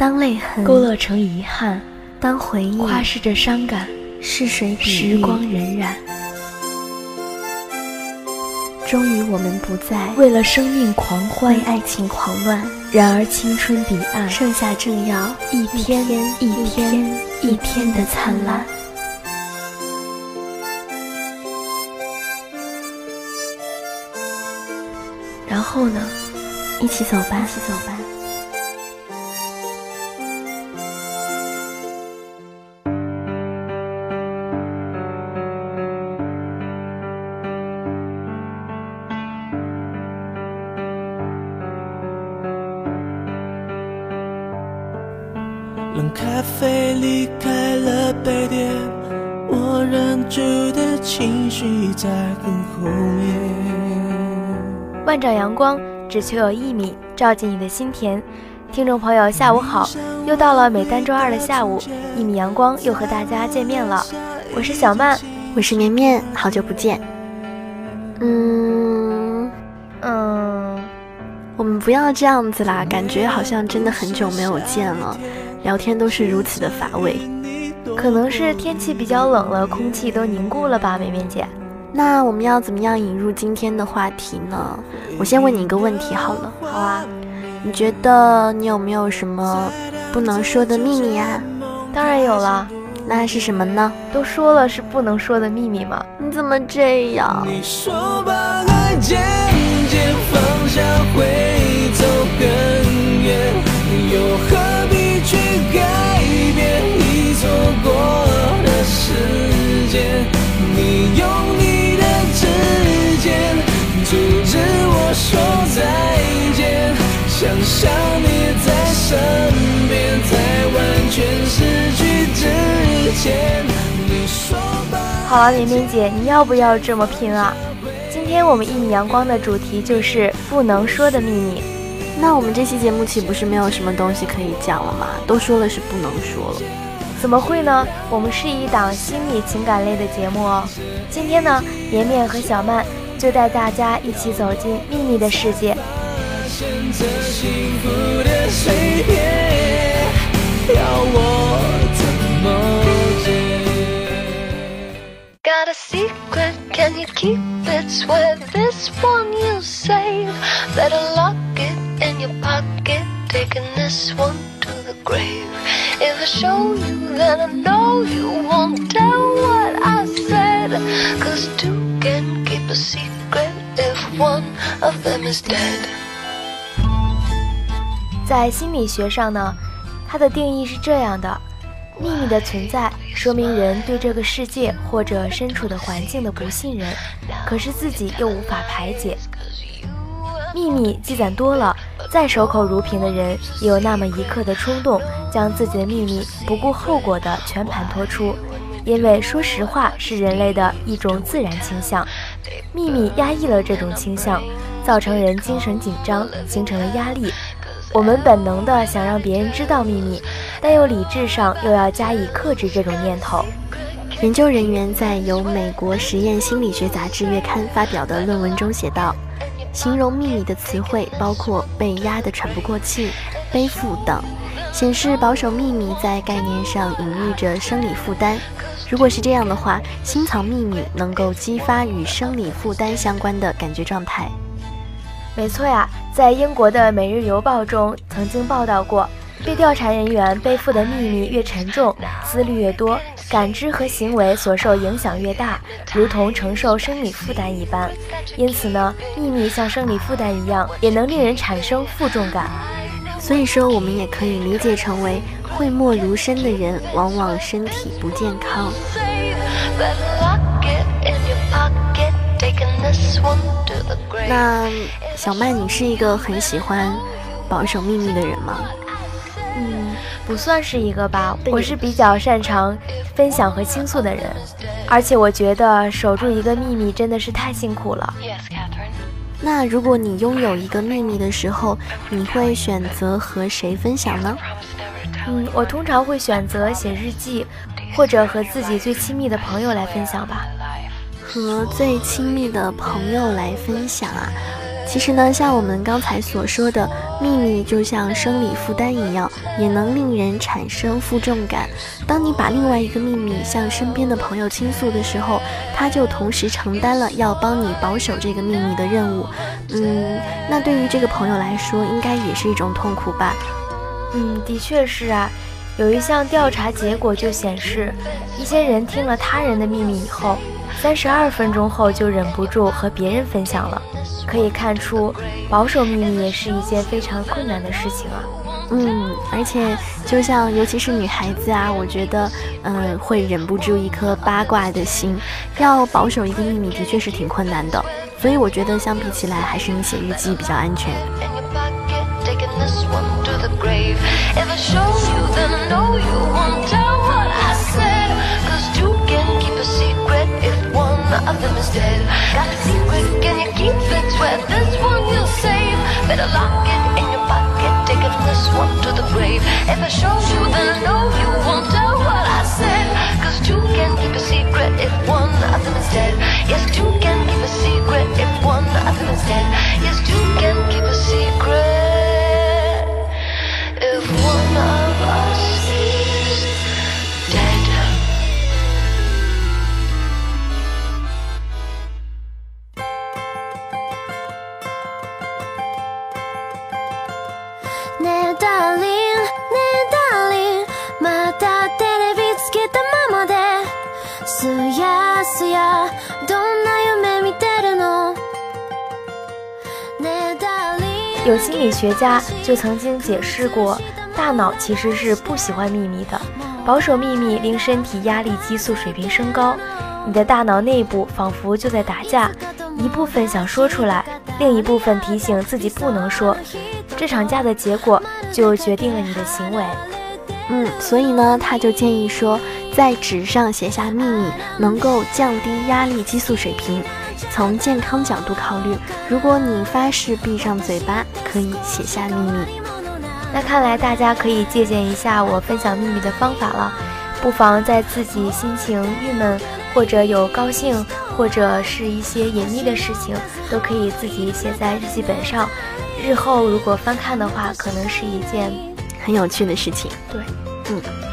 当泪痕勾勒成遗憾，当回忆夸饰着伤感，是谁时光荏苒。终于，我们不再为了生命狂欢，为爱情狂乱。然而，青春彼岸，盛夏正要一天一天一天的灿烂。然后呢？一起走吧，一起走吧。面。万丈阳光，只求有一米照进你的心田。听众朋友，下午好！又到了每单周二的下午，一米阳光又和大家见面了。我是小曼，我是绵绵，好久不见。嗯嗯，我们不要这样子啦，感觉好像真的很久没有见了。聊天都是如此的乏味，可能是天气比较冷了，空气都凝固了吧，绵绵姐。那我们要怎么样引入今天的话题呢？我先问你一个问题好了。好啊。你觉得你有没有什么不能说的秘密呀？当然有了。那是什么呢？都说了是不能说的秘密吗？你怎么这样？你说把爱渐渐放下会走更好了，绵绵姐，你要不要这么拼啊？今天我们一米阳光的主题就是不能说的秘密。那我们这期节目岂不是没有什么东西可以讲了吗？都说了是不能说了，怎么会呢？我们是一档心理情感类的节目哦。今天呢，绵绵和小曼就带大家一起走进秘密的世界。in your pocket, taking this one to the grave. If I show you, then I know you won't tell what I said. Cause two can keep a secret if one of them is dead. 在心理学上呢，它的定义是这样的： 秘密的存在说明人对这个世界或者身处的环境的不信任，可是自己又无法排解。秘密积攒多了，再守口如瓶的人也有那么一刻的冲动，将自己的秘密不顾后果的全盘托出。因为说实话是人类的一种自然倾向，秘密压抑了这种倾向，造成人精神紧张，形成了压力。我们本能的想让别人知道秘密，但又理智上又要加以克制这种念头。研究人员在由美国实验心理学杂志月刊发表的论文中写道。形容秘密的词汇包括被压得喘不过气、背负等，显示保守秘密在概念上隐喻着生理负担。如果是这样的话，心藏秘密能够激发与生理负担相关的感觉状态。没错呀，在英国的《每日邮报》中曾经报道过，被调查人员背负的秘密越沉重，思虑越多。感知和行为所受影响越大，如同承受生理负担一般。因此呢，秘密像生理负担一样，也能令人产生负重感。所以说，我们也可以理解成为讳莫如深的人，往往身体不健康。那小曼，你是一个很喜欢保守秘密的人吗？嗯，不算是一个吧。我是比较擅长。分享和倾诉的人，而且我觉得守住一个秘密真的是太辛苦了。那如果你拥有一个秘密的时候，你会选择和谁分享呢？嗯，我通常会选择写日记，或者和自己最亲密的朋友来分享吧。和最亲密的朋友来分享啊，其实呢，像我们刚才所说的，秘密就像生理负担一样，也能令人产生负重感。当你把另外一个秘密向身边的朋友倾诉的时候，他就同时承担了要帮你保守这个秘密的任务。嗯，那对于这个朋友来说，应该也是一种痛苦吧？嗯，的确是啊。有一项调查结果就显示，一些人听了他人的秘密以后，三十二分钟后就忍不住和别人分享了。可以看出，保守秘密也是一件非常困难的事情啊。嗯，而且就像尤其是女孩子啊，我觉得，嗯，会忍不住一颗八卦的心。要保守一个秘密，的确是挺困难的。所以我觉得，相比起来，还是你写日记比较安全。If I show you, then I know you won't tell what I said. Cause two can keep a secret if one of them is dead. Got a secret, can you keep it? This one you'll save. Better lock it in your pocket, to the grave. If I show you, then I know you won't tell what I two can keep a secret if one of them is dead. Yes, two can keep a secret if one of them is dead. Yes, two can Yeah. 有心理学家就曾经解释过，大脑其实是不喜欢秘密的。保守秘密令身体压力激素水平升高，你的大脑内部仿佛就在打架，一部分想说出来，另一部分提醒自己不能说。这场架的结果就决定了你的行为。嗯，所以呢，他就建议说，在纸上写下秘密能够降低压力激素水平。从健康角度考虑，如果你发誓闭上嘴巴，可以写下秘密。那看来大家可以借鉴一下我分享秘密的方法了。不妨在自己心情郁闷，或者有高兴，或者是一些隐秘的事情，都可以自己写在日记本上。日后如果翻看的话，可能是一件很有趣的事情。对，嗯。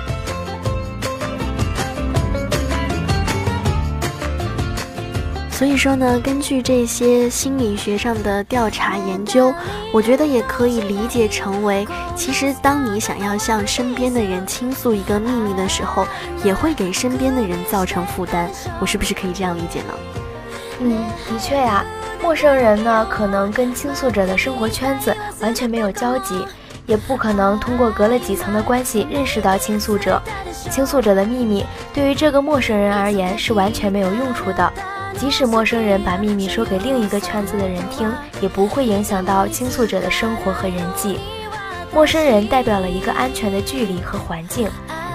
所以说呢，根据这些心理学上的调查研究，我觉得也可以理解成为，其实当你想要向身边的人倾诉一个秘密的时候，也会给身边的人造成负担。我是不是可以这样理解呢？嗯，的确呀。陌生人呢，可能跟倾诉者的生活圈子完全没有交集，也不可能通过隔了几层的关系认识到倾诉者。倾诉者的秘密对于这个陌生人而言是完全没有用处的。即使陌生人把秘密说给另一个圈子的人听，也不会影响到倾诉者的生活和人际。陌生人代表了一个安全的距离和环境，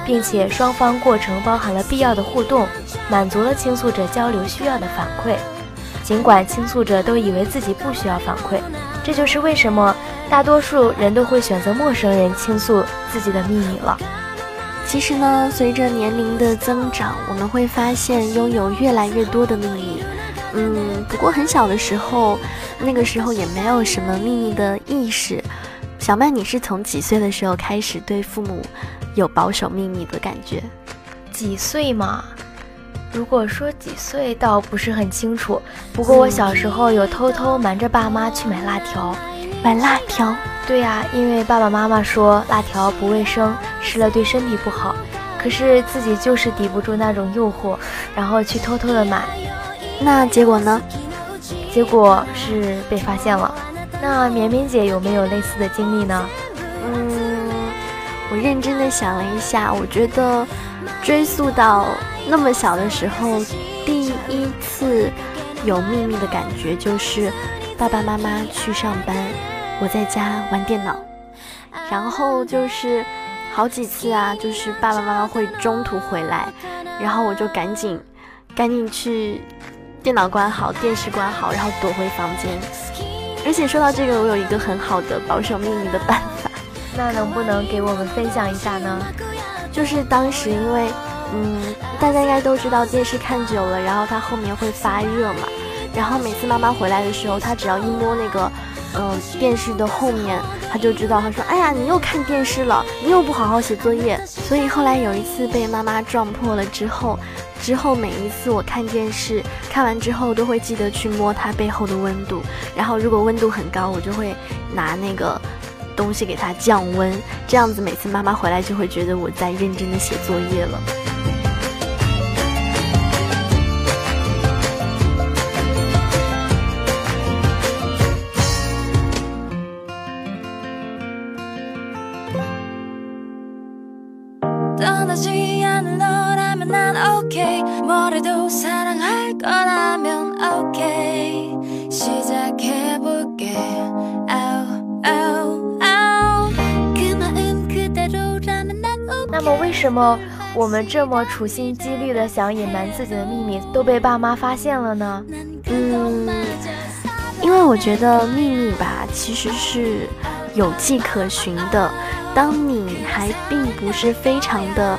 并且双方过程包含了必要的互动，满足了倾诉者交流需要的反馈。尽管倾诉者都以为自己不需要反馈，这就是为什么大多数人都会选择陌生人倾诉自己的秘密了。其实呢，随着年龄的增长，我们会发现拥有越来越多的秘密。嗯，不过很小的时候，那个时候也没有什么秘密的意识。小麦，你是从几岁的时候开始对父母有保守秘密的感觉？几岁嘛？如果说几岁，倒不是很清楚。不过我小时候有偷偷瞒着爸妈去买辣条。买辣条？对呀，因为爸爸妈妈说辣条不卫生，吃了对身体不好。可是自己就是抵不住那种诱惑，然后去偷偷的买。那结果呢？结果是被发现了。那绵绵姐有没有类似的经历呢？嗯，我认真的想了一下，我觉得追溯到那么小的时候，第一次有秘密的感觉就是爸爸妈妈去上班。我在家玩电脑，然后就是好几次啊，就是爸爸妈妈会中途回来，然后我就赶紧赶紧去电脑关好，电视关好，然后躲回房间。而且说到这个，我有一个很好的保守秘密的办法，那能不能给我们分享一下呢？就是当时因为，嗯，大家应该都知道电视看久了，然后它后面会发热嘛。然后每次妈妈回来的时候，她只要一摸那个，嗯，电视的后面，她就知道，她说：“哎呀，你又看电视了，你又不好好写作业。”所以后来有一次被妈妈撞破了之后，之后每一次我看电视看完之后，都会记得去摸它背后的温度，然后如果温度很高，我就会拿那个东西给它降温，这样子每次妈妈回来就会觉得我在认真的写作业了。那么，为什么我们这么处心积虑的想隐瞒自己的秘密，都被爸妈发现了呢？嗯，因为我觉得秘密吧，其实是有迹可循的。当你还并不是非常的，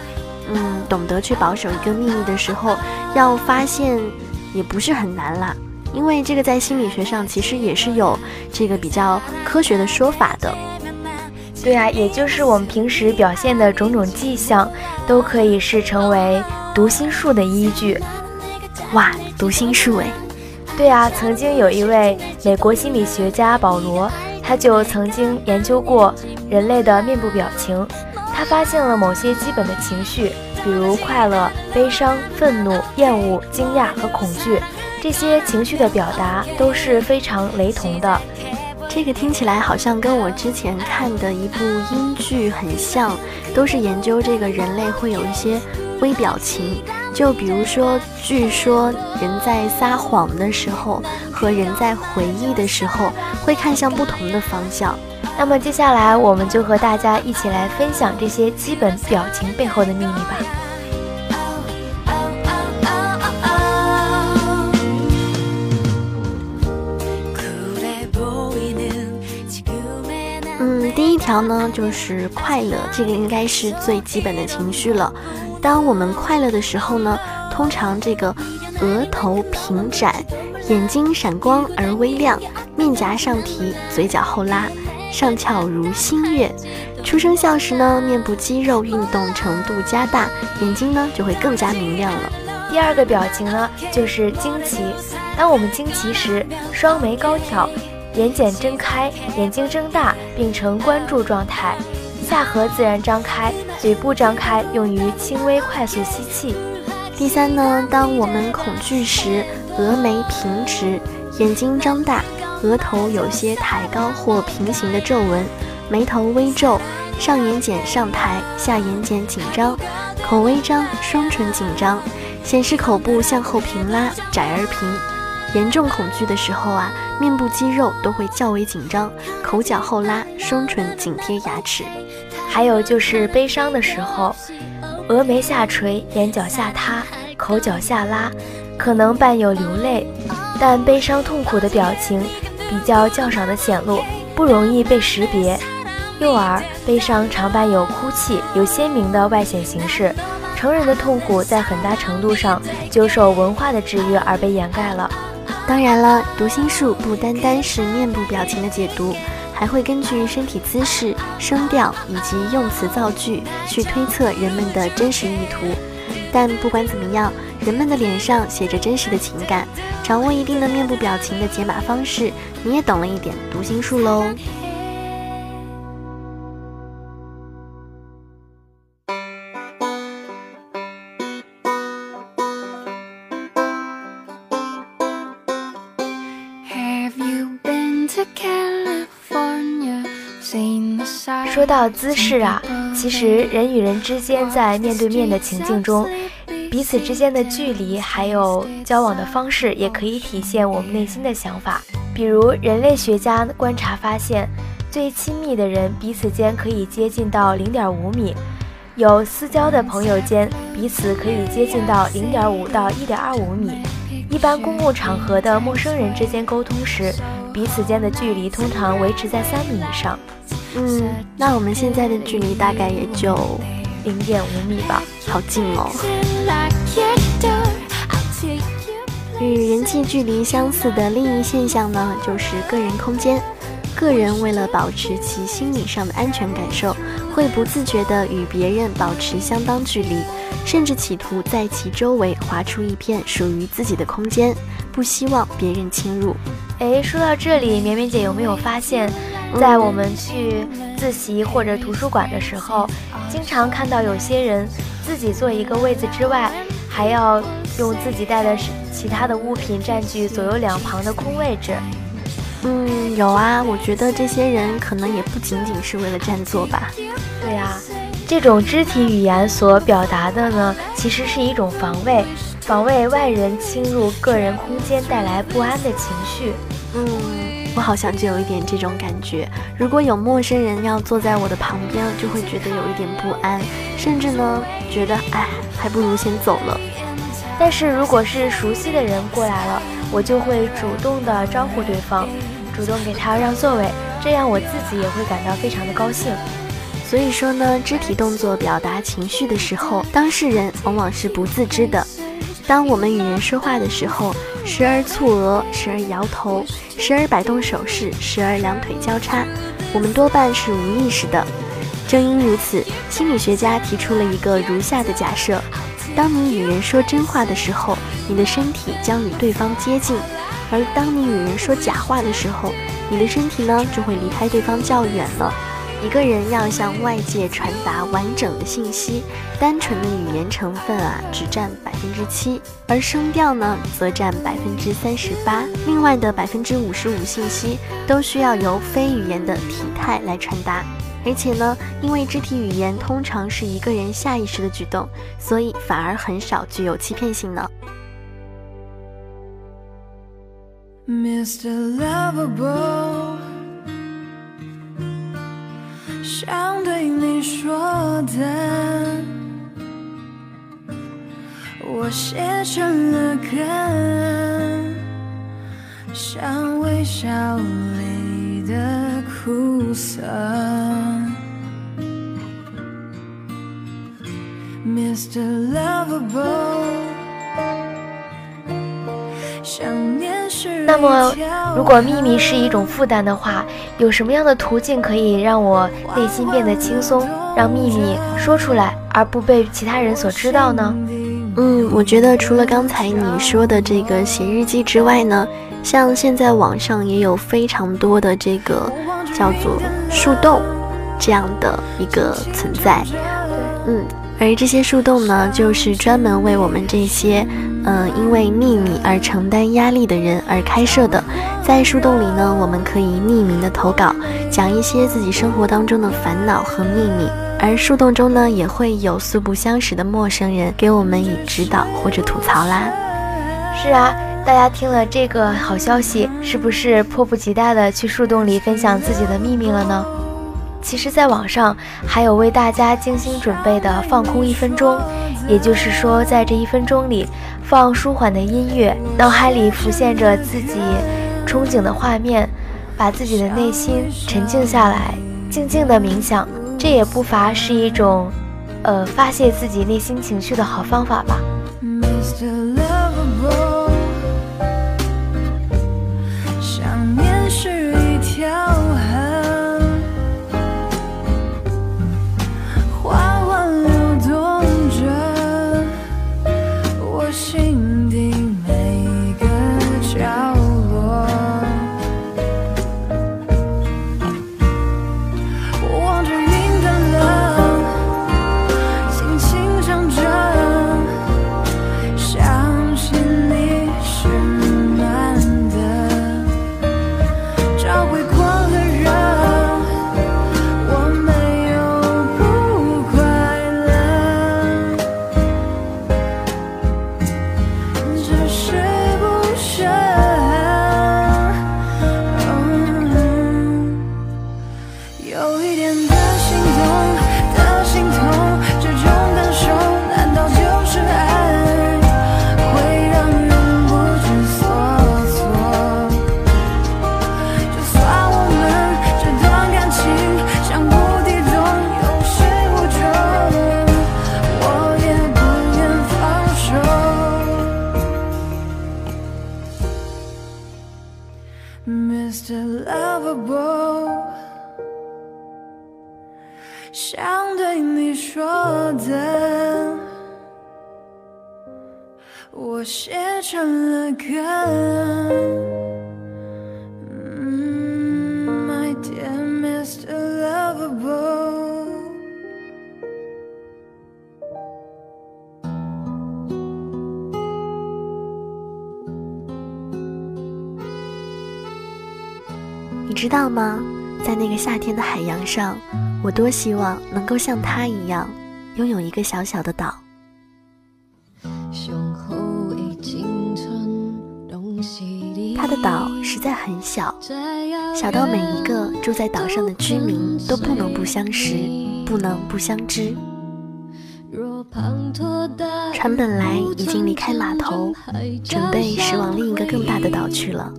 嗯，懂得去保守一个秘密的时候，要发现也不是很难啦。因为这个在心理学上其实也是有这个比较科学的说法的。对啊，也就是我们平时表现的种种迹象，都可以是成为读心术的依据。哇，读心术哎！对啊，曾经有一位美国心理学家保罗，他就曾经研究过人类的面部表情，发现了某些基本的情绪，比如快乐、悲伤、愤怒、厌恶、惊讶和恐惧，这些情绪的表达都是非常雷同的。这个听起来好像跟我之前看的一部英剧很像，都是研究这个人类会有一些微表情，就比如说，据说人在撒谎的时候和人在回忆的时候会看向不同的方向。那么接下来我们就和大家一起来分享这些基本表情背后的秘密吧。嗯，第一条呢就是快乐，这个应该是最基本的情绪了。当我们快乐的时候呢，通常这个额头平展，眼睛闪光而微亮，面颊上提，嘴角后拉，上翘如新月。出生笑时呢，面部肌肉运动程度加大，眼睛呢就会更加明亮了。第二个表情呢就是惊奇，当我们惊奇时，双眉高挑。眼睑睁开，眼睛睁大，并呈关注状态，下颌自然张开，嘴部张开，用于轻微快速吸气。第三呢，当我们恐惧时，额眉平直，眼睛张大，额头有些抬高或平行的皱纹，眉头微皱，上眼睑上抬，下眼睑紧张，口微张，双唇紧张，显示口部向后平拉，窄而平。严重恐惧的时候啊，面部肌肉都会较为紧张，口角后拉，双唇紧贴牙齿。还有就是悲伤的时候，额眉下垂，眼角下塌，口角下拉，可能伴有流泪，但悲伤痛苦的表情比较较少的显露，不容易被识别。幼儿悲伤常伴有哭泣，有鲜明的外显形式。成人的痛苦在很大程度上就受文化的制约而被掩盖了。当然了，读心术不单单是面部表情的解读，还会根据身体姿势、声调以及用词造句去推测人们的真实意图。但不管怎么样，人们的脸上写着真实的情感，掌握一定的面部表情的解码方式，你也懂了一点读心术喽。说到姿势啊，其实人与人之间在面对面的情境中，彼此之间的距离还有交往的方式，也可以体现我们内心的想法。比如，人类学家观察发现，最亲密的人彼此间可以接近到零点五米，有私交的朋友间彼此可以接近到零点五到一点二五米。一般公共场合的陌生人之间沟通时，彼此间的距离通常维持在三米以上。嗯，那我们现在的距离大概也就零点五米吧，好近哦。与人际距离相似的另一现象呢，就是个人空间。个人为了保持其心理上的安全感受，会不自觉地与别人保持相当距离，甚至企图在其周围划出一片属于自己的空间，不希望别人侵入。哎，说到这里，绵绵姐有没有发现，在我们去自习或者图书馆的时候，经常看到有些人自己坐一个位子之外，还要用自己带的其他的物品占据左右两旁的空位置。嗯，有啊，我觉得这些人可能也不仅仅是为了占座吧。对啊，这种肢体语言所表达的呢，其实是一种防卫，防卫外人侵入个人空间带来不安的情绪。嗯，我好像就有一点这种感觉。如果有陌生人要坐在我的旁边，就会觉得有一点不安，甚至呢，觉得哎，还不如先走了。但是如果是熟悉的人过来了，我就会主动的招呼对方。主动给他让座位，这样我自己也会感到非常的高兴。所以说呢，肢体动作表达情绪的时候，当事人往往是不自知的。当我们与人说话的时候，时而蹙额，时而摇头，时而摆动手势，时而两腿交叉，我们多半是无意识的。正因如此，心理学家提出了一个如下的假设：当你与人说真话的时候，你的身体将与对方接近。而当你与人说假话的时候，你的身体呢就会离开对方较远了。一个人要向外界传达完整的信息，单纯的语言成分啊只占百分之七，而声调呢则占百分之三十八。另外的百分之五十五信息都需要由非语言的体态来传达。而且呢，因为肢体语言通常是一个人下意识的举动，所以反而很少具有欺骗性呢。Mr. Lovable，想对你说的，我写成了歌，像微笑里的苦涩。Mr. Lovable。那么，如果秘密是一种负担的话，有什么样的途径可以让我内心变得轻松，让秘密说出来而不被其他人所知道呢？嗯，我觉得除了刚才你说的这个写日记之外呢，像现在网上也有非常多的这个叫做树洞这样的一个存在。嗯，而这些树洞呢，就是专门为我们这些。嗯，因为秘密而承担压力的人而开设的，在树洞里呢，我们可以匿名的投稿，讲一些自己生活当中的烦恼和秘密。而树洞中呢，也会有素不相识的陌生人给我们以指导或者吐槽啦。是啊，大家听了这个好消息，是不是迫不及待的去树洞里分享自己的秘密了呢？其实，在网上还有为大家精心准备的放空一分钟，也就是说，在这一分钟里。放舒缓的音乐，脑海里浮现着自己憧憬的画面，把自己的内心沉静下来，静静的冥想，这也不乏是一种，呃，发泄自己内心情绪的好方法吧。知道吗？在那个夏天的海洋上，我多希望能够像他一样，拥有一个小小的岛。他的岛实在很小，小到每一个住在岛上的居民都不能不相识，不能不相知。船本来已经离开码头，准备驶往另一个更大的岛去了。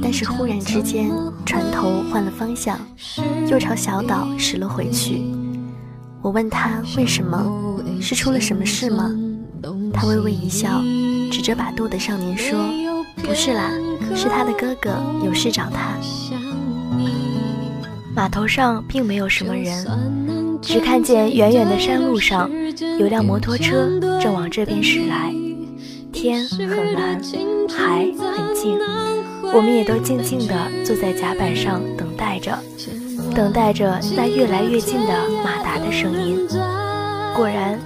但是忽然之间，船头换了方向，又朝小岛驶了回去。我问他为什么，是出了什么事吗？他微微一笑，指着把舵的少年说：“不是啦，是他的哥哥有事找他。”码头上并没有什么人，只看见远远的山路上有辆摩托车正往这边驶来。天很蓝，海很静。我们也都静静地坐在甲板上等待着，等待着那越来越近的马达的声音。果然，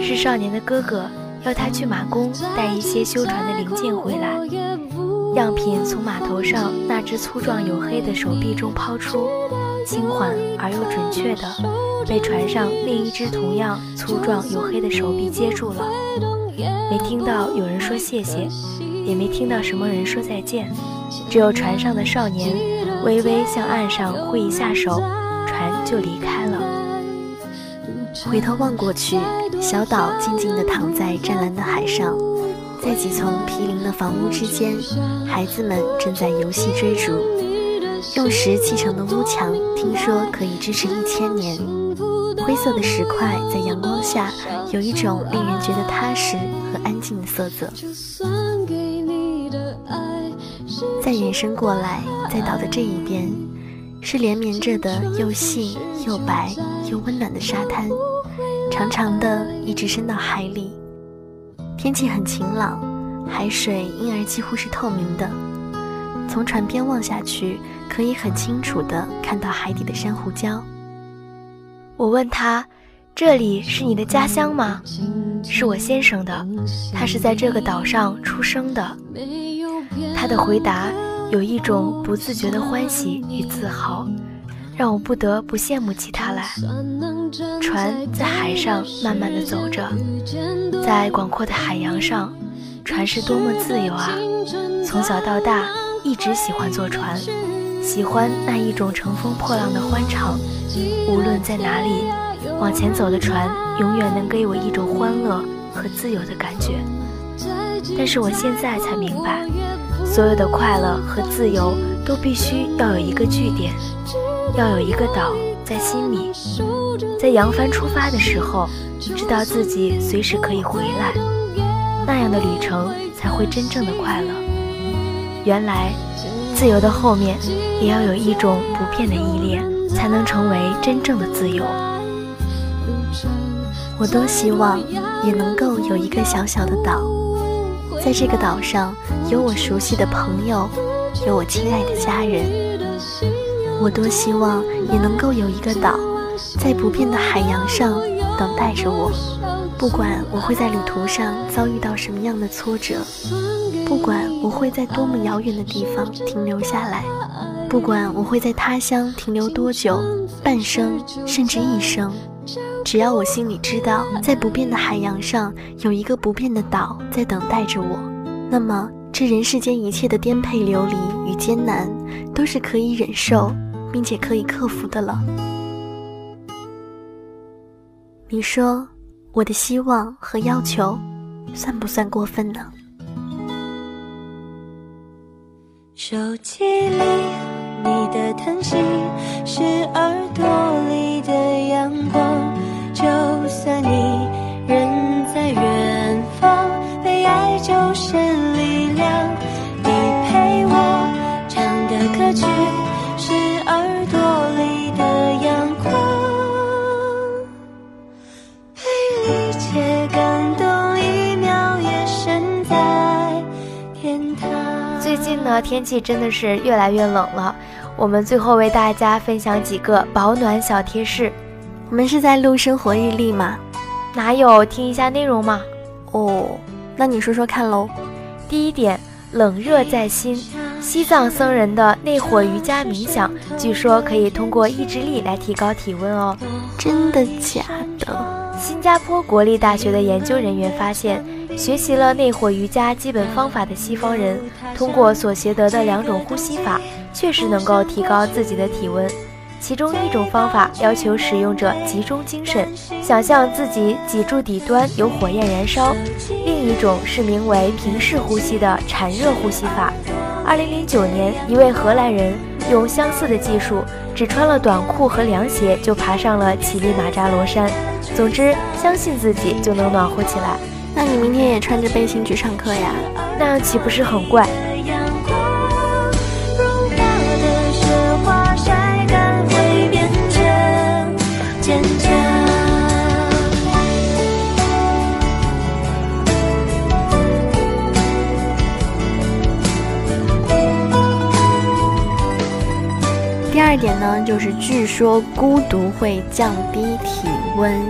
是少年的哥哥要他去马工带一些修船的零件回来。样品从码头上那只粗壮黝黑的手臂中抛出，轻缓而又准确地被船上另一只同样粗壮黝黑的手臂接住了。没听到有人说谢谢，也没听到什么人说再见。只有船上的少年微微向岸上挥一下手，船就离开了。回头望过去，小岛静静地躺在湛蓝的海上，在几丛毗邻的房屋之间，孩子们正在游戏追逐。用石砌成的屋墙，听说可以支持一千年。灰色的石块在阳光下，有一种令人觉得踏实和安静的色泽。再延伸过来，在岛的这一边，是连绵着的又细又白又温暖的沙滩，长长的一直伸到海里。天气很晴朗，海水因而几乎是透明的。从船边望下去，可以很清楚地看到海底的珊瑚礁。我问他：“这里是你的家乡吗？”是我先生的，他是在这个岛上出生的。他的回答有一种不自觉的欢喜与自豪，让我不得不羡慕起他来。船在海上慢慢的走着，在广阔的海洋上，船是多么自由啊！从小到大一直喜欢坐船，喜欢那一种乘风破浪的欢畅。无论在哪里，往前走的船永远能给我一种欢乐和自由的感觉。但是我现在才明白。所有的快乐和自由都必须要有一个据点，要有一个岛在心里，在扬帆出发的时候，知道自己随时可以回来，那样的旅程才会真正的快乐。原来，自由的后面也要有一种不变的依恋，才能成为真正的自由。我多希望也能够有一个小小的岛。在这个岛上，有我熟悉的朋友，有我亲爱的家人。我多希望也能够有一个岛，在不变的海洋上等待着我。不管我会在旅途上遭遇到什么样的挫折，不管我会在多么遥远的地方停留下来，不管我会在他乡停留多久，半生甚至一生。只要我心里知道，在不变的海洋上有一个不变的岛在等待着我，那么这人世间一切的颠沛流离与艰难，都是可以忍受，并且可以克服的了。你说，我的希望和要求，算不算过分呢？手机里你的叹息，是耳朵里的阳光。就算你人在远方被爱就是力量你陪我唱的歌曲是耳朵里的阳光。被理解感动一秒也深在天堂。最近呢天气真的是越来越冷了我们最后为大家分享几个保暖小贴士。我们是在录生活日历吗？哪有？听一下内容嘛。哦，那你说说看喽。第一点，冷热在心。西藏僧人的内火瑜伽冥想，据说可以通过意志力来提高体温哦。真的假的？新加坡国立大学的研究人员发现，学习了内火瑜伽基本方法的西方人，通过所学得的两种呼吸法，确实能够提高自己的体温。其中一种方法要求使用者集中精神，想象自己脊柱底端有火焰燃烧；另一种是名为平视呼吸的产热呼吸法。二零零九年，一位荷兰人用相似的技术，只穿了短裤和凉鞋就爬上了乞力马扎罗山。总之，相信自己就能暖和起来。那你明天也穿着背心去上课呀？那岂不是很怪？坚强第二点呢，就是据说孤独会降低体温。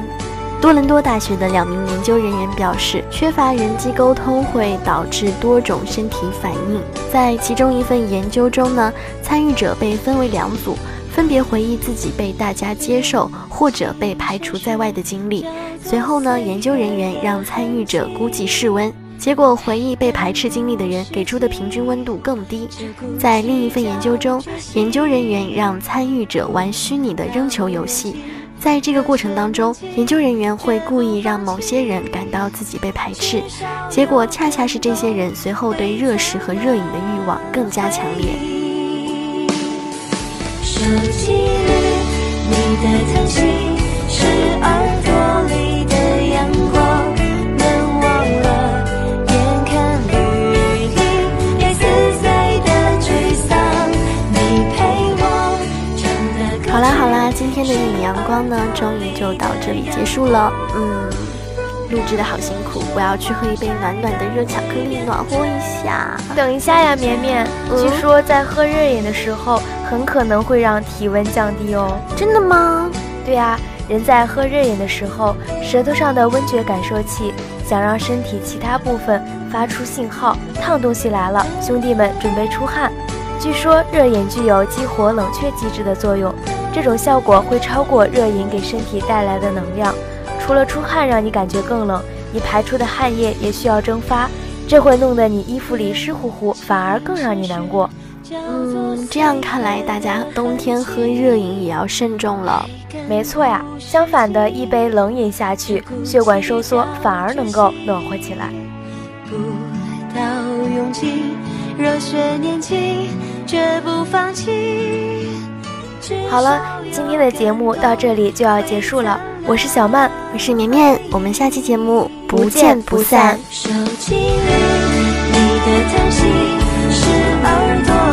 多伦多大学的两名研究人员表示，缺乏人际沟通会导致多种身体反应。在其中一份研究中呢，参与者被分为两组，分别回忆自己被大家接受或者被排除在外的经历。随后呢，研究人员让参与者估计室温。结果，回忆被排斥经历的人给出的平均温度更低。在另一份研究中，研究人员让参与者玩虚拟的扔球游戏，在这个过程当中，研究人员会故意让某些人感到自己被排斥，结果恰恰是这些人随后对热食和热饮的欲望更加强烈。手机里你的叹息是耳朵里的阳光。好啦好啦，今天的一米阳光呢，终于就到这里结束了。嗯，录制的好辛苦，我要去喝一杯暖暖的热巧克力，暖和一下。等一下呀，绵绵，据说在喝热饮的时候，很可能会让体温降低哦。真的吗？对啊，人在喝热饮的时候，舌头上的温觉感受器想让身体其他部分发出信号，烫东西来了，兄弟们准备出汗。据说热饮具有激活冷却机制的作用。这种效果会超过热饮给身体带来的能量。除了出汗让你感觉更冷，你排出的汗液也需要蒸发，这会弄得你衣服里湿乎乎，反而更让你难过。嗯，这样看来，大家冬天喝热饮也要慎重了。没错呀，相反的一杯冷饮下去，血管收缩，反而能够暖和起来。不到勇气，热血年轻，绝不放弃。好了，今天的节目到这里就要结束了。我是小曼，我是绵绵，我们下期节目不见不散。手机里你的叹息是耳朵。